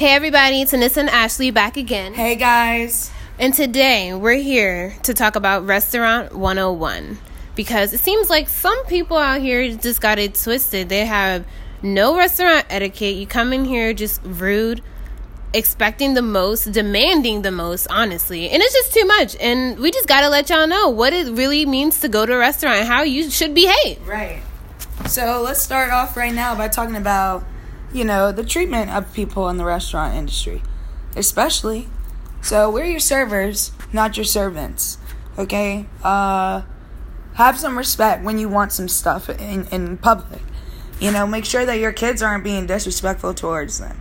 Hey everybody, it's Anissa and Ashley back again. Hey guys. And today we're here to talk about Restaurant 101 because it seems like some people out here just got it twisted. They have no restaurant etiquette. You come in here just rude, expecting the most, demanding the most, honestly. And it's just too much. And we just got to let y'all know what it really means to go to a restaurant, how you should behave. Right. So let's start off right now by talking about you know, the treatment of people in the restaurant industry, especially. So we're your servers, not your servants. Okay? Uh, have some respect when you want some stuff in, in public. You know, make sure that your kids aren't being disrespectful towards them.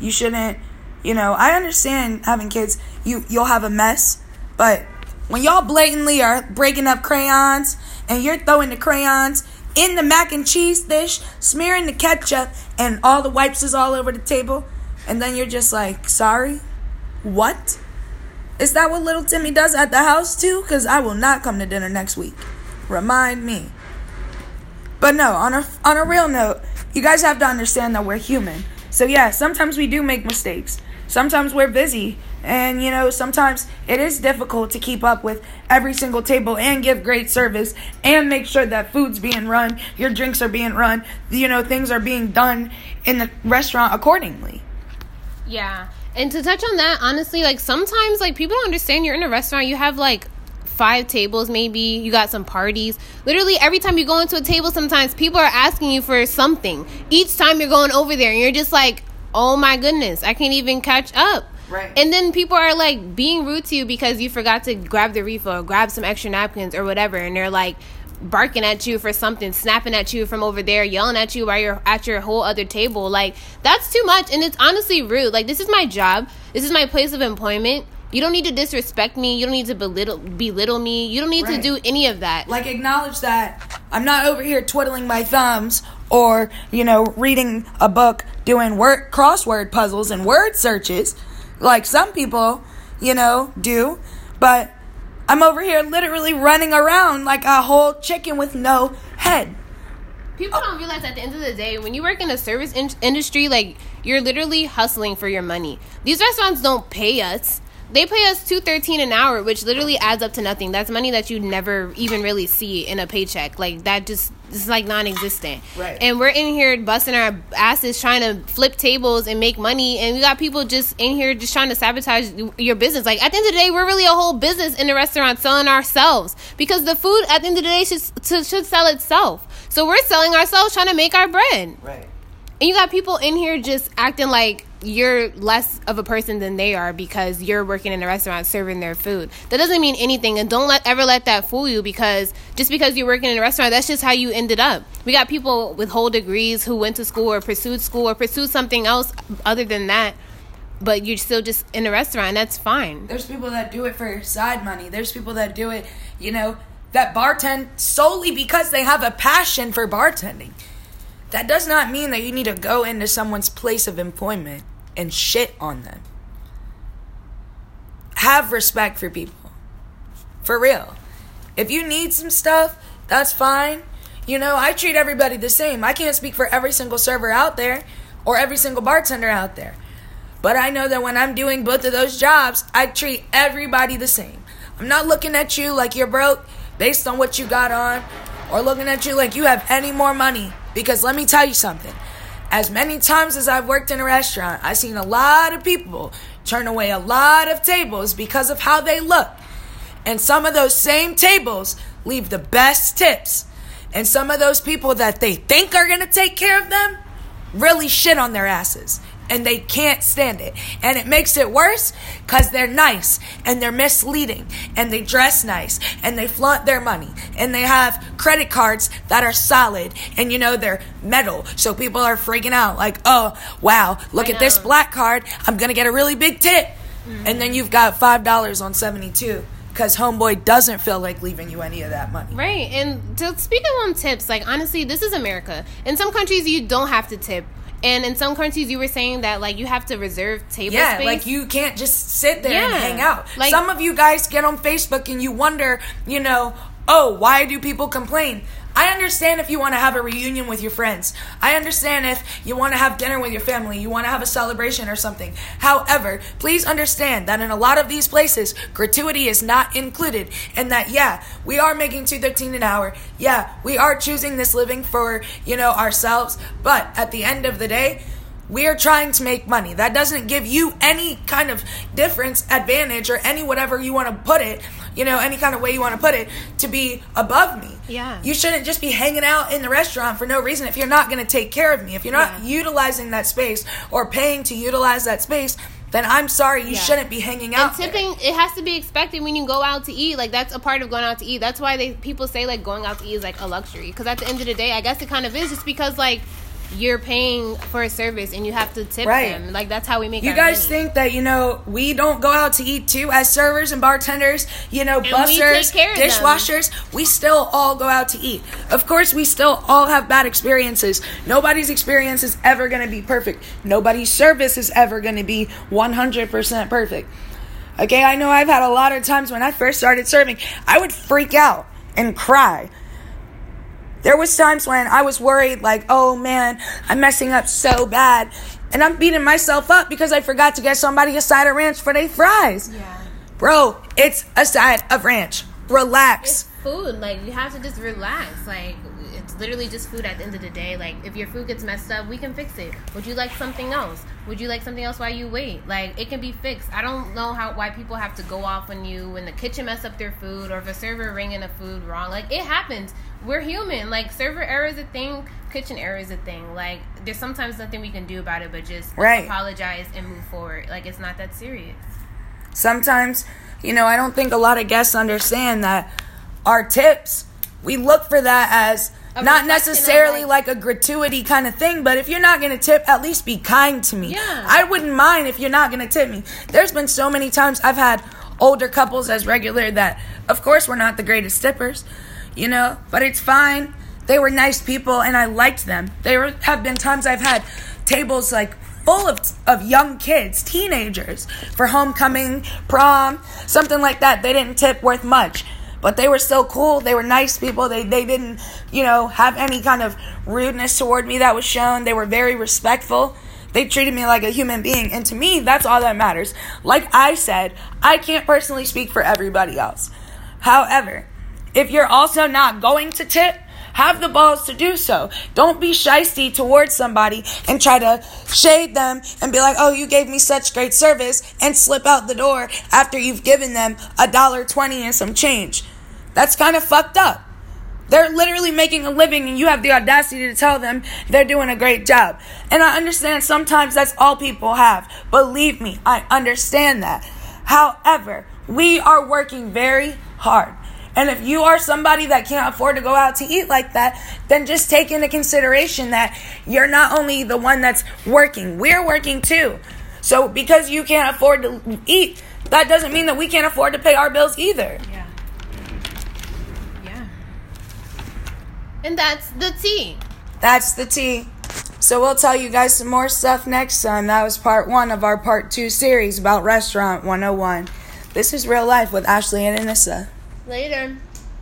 You shouldn't, you know, I understand having kids, you you'll have a mess, but when y'all blatantly are breaking up crayons and you're throwing the crayons in the mac and cheese dish, smearing the ketchup, and all the wipes is all over the table. And then you're just like, sorry? What? Is that what little Timmy does at the house too? Because I will not come to dinner next week. Remind me. But no, on a, on a real note, you guys have to understand that we're human. So yeah, sometimes we do make mistakes. Sometimes we're busy and, you know, sometimes it is difficult to keep up with every single table and give great service and make sure that food's being run, your drinks are being run, you know, things are being done in the restaurant accordingly. Yeah. And to touch on that, honestly, like sometimes like people don't understand you're in a restaurant, you have like five tables maybe you got some parties literally every time you go into a table sometimes people are asking you for something each time you're going over there and you're just like oh my goodness i can't even catch up Right. And then people are like being rude to you because you forgot to grab the refill or grab some extra napkins or whatever. And they're like barking at you for something, snapping at you from over there, yelling at you while you're at your whole other table. Like, that's too much. And it's honestly rude. Like, this is my job, this is my place of employment. You don't need to disrespect me. You don't need to belittle belittle me. You don't need right. to do any of that. Like acknowledge that I'm not over here twiddling my thumbs or, you know, reading a book, doing word crossword puzzles and word searches like some people, you know, do. But I'm over here literally running around like a whole chicken with no head. People don't realize at the end of the day, when you work in a service in- industry, like you're literally hustling for your money. These restaurants don't pay us they pay us two thirteen an hour, which literally adds up to nothing. That's money that you never even really see in a paycheck. Like that just is like non-existent. Right. And we're in here busting our asses trying to flip tables and make money, and we got people just in here just trying to sabotage your business. Like at the end of the day, we're really a whole business in the restaurant selling ourselves because the food at the end of the day should should sell itself. So we're selling ourselves trying to make our bread. Right. And you got people in here just acting like you're less of a person than they are because you're working in a restaurant serving their food. That doesn't mean anything and don't let ever let that fool you because just because you're working in a restaurant, that's just how you ended up. We got people with whole degrees who went to school or pursued school or pursued something else other than that. But you're still just in a restaurant, that's fine. There's people that do it for side money. There's people that do it, you know, that bartend solely because they have a passion for bartending. That does not mean that you need to go into someone's place of employment and shit on them. Have respect for people. For real. If you need some stuff, that's fine. You know, I treat everybody the same. I can't speak for every single server out there or every single bartender out there. But I know that when I'm doing both of those jobs, I treat everybody the same. I'm not looking at you like you're broke based on what you got on or looking at you like you have any more money. Because let me tell you something as many times as I've worked in a restaurant, I've seen a lot of people turn away a lot of tables because of how they look. And some of those same tables leave the best tips. And some of those people that they think are going to take care of them really shit on their asses and they can't stand it. And it makes it worse because they're nice and they're misleading and they dress nice and they flaunt their money and they have credit cards that are solid and you know they're metal. So people are freaking out like, oh, wow, look at this black card. I'm going to get a really big tip. Mm-hmm. And then you've got $5 on 72 because homeboy doesn't feel like leaving you any of that money. Right. And to speak of on tips, like honestly, this is America. In some countries, you don't have to tip. And in some countries, you were saying that like you have to reserve table yeah, space. like you can't just sit there yeah. and hang out. Like some of you guys get on Facebook and you wonder, you know, oh, why do people complain? I understand if you want to have a reunion with your friends. I understand if you want to have dinner with your family, you want to have a celebration or something. However, please understand that in a lot of these places, gratuity is not included and that yeah, we are making 213 an hour. Yeah, we are choosing this living for, you know, ourselves, but at the end of the day, we are trying to make money. That doesn't give you any kind of difference, advantage, or any whatever you want to put it, you know, any kind of way you want to put it, to be above me. Yeah. You shouldn't just be hanging out in the restaurant for no reason if you're not going to take care of me. If you're not Yeah. utilizing that space or paying to utilize that space, then I'm sorry, you Yeah. shouldn't be hanging And out. there. tipping, it has to be expected when you go out to eat. Like that's a part of going out to eat. That's why they people say like going out to eat is like a luxury. Because at the end of the day, I guess it kind of is, just because like you're paying for a service and you have to tip Right. them. Like that's how we make. You guys money. think that you know we don't go out to eat too as servers and bartenders, you know, we bussers, take them. dishwashers. We still all go out to eat. Of course, we still all have bad experiences. Nobody's experience is ever going to be perfect. Nobody's service is ever going to be 100% perfect. Okay, I know I've had a lot of times when I first started serving, I would freak out and cry. There was times when I was worried like, "Oh man, I'm messing up so bad." And I'm beating myself up because I forgot to get somebody a side of ranch for their fries. Yeah. Bro, it's a side of ranch. Relax. It's food. Like you have to just relax. Like it's literally just food at the end of the day. Like if your food gets messed up, we can fix it. Would you like something else? Would you like something else while you wait? Like it can be fixed. I don't know how why people have to go off on you when the kitchen mess up their food or if a server ringing the food wrong. Like it happens. We're human. Like server error is a thing. Kitchen error is a thing. Like there's sometimes nothing we can do about it, but just Right. apologize and move forward. Like it's not that serious. Sometimes, you know, I don't think a lot of guests understand that our tips, we look for that as A not necessarily like- like a gratuity kind of thing, but if you're not going to tip, at least be kind to me. Yeah. I wouldn't mind if you're not going to tip me. There's been so many times I've had older couples as regular that, of course, we're not the greatest tippers, you know, but it's fine. They were nice people and I liked them. There have been times I've had tables like full of, of young kids, teenagers, for homecoming, prom, something like that. They didn't tip worth much. But they were so cool. They were nice people. They they didn't, you know, have any kind of rudeness toward me that was shown. They were very respectful. They treated me like a human being. And to me, that's all that matters. Like I said, I can't personally speak for everybody else. However, if you're also not going to tip, have the balls to do so. Don't be shisty towards somebody and try to shade them and be like, oh, you gave me such great service and slip out the door after you've given them a dollar twenty and some change. That's kind of fucked up. They're literally making a living and you have the audacity to tell them they're doing a great job. And I understand sometimes that's all people have. Believe me, I understand that. However, we are working very hard. And if you are somebody that can't afford to go out to eat like that, then just take into consideration that you're not only the one that's working, we're working too. So because you can't afford to eat, that doesn't mean that we can't afford to pay our bills either. Yeah. Yeah. And that's the tea. That's the tea. So we'll tell you guys some more stuff next time. That was part one of our part two series about Restaurant 101. This is real life with Ashley and Anissa. Later.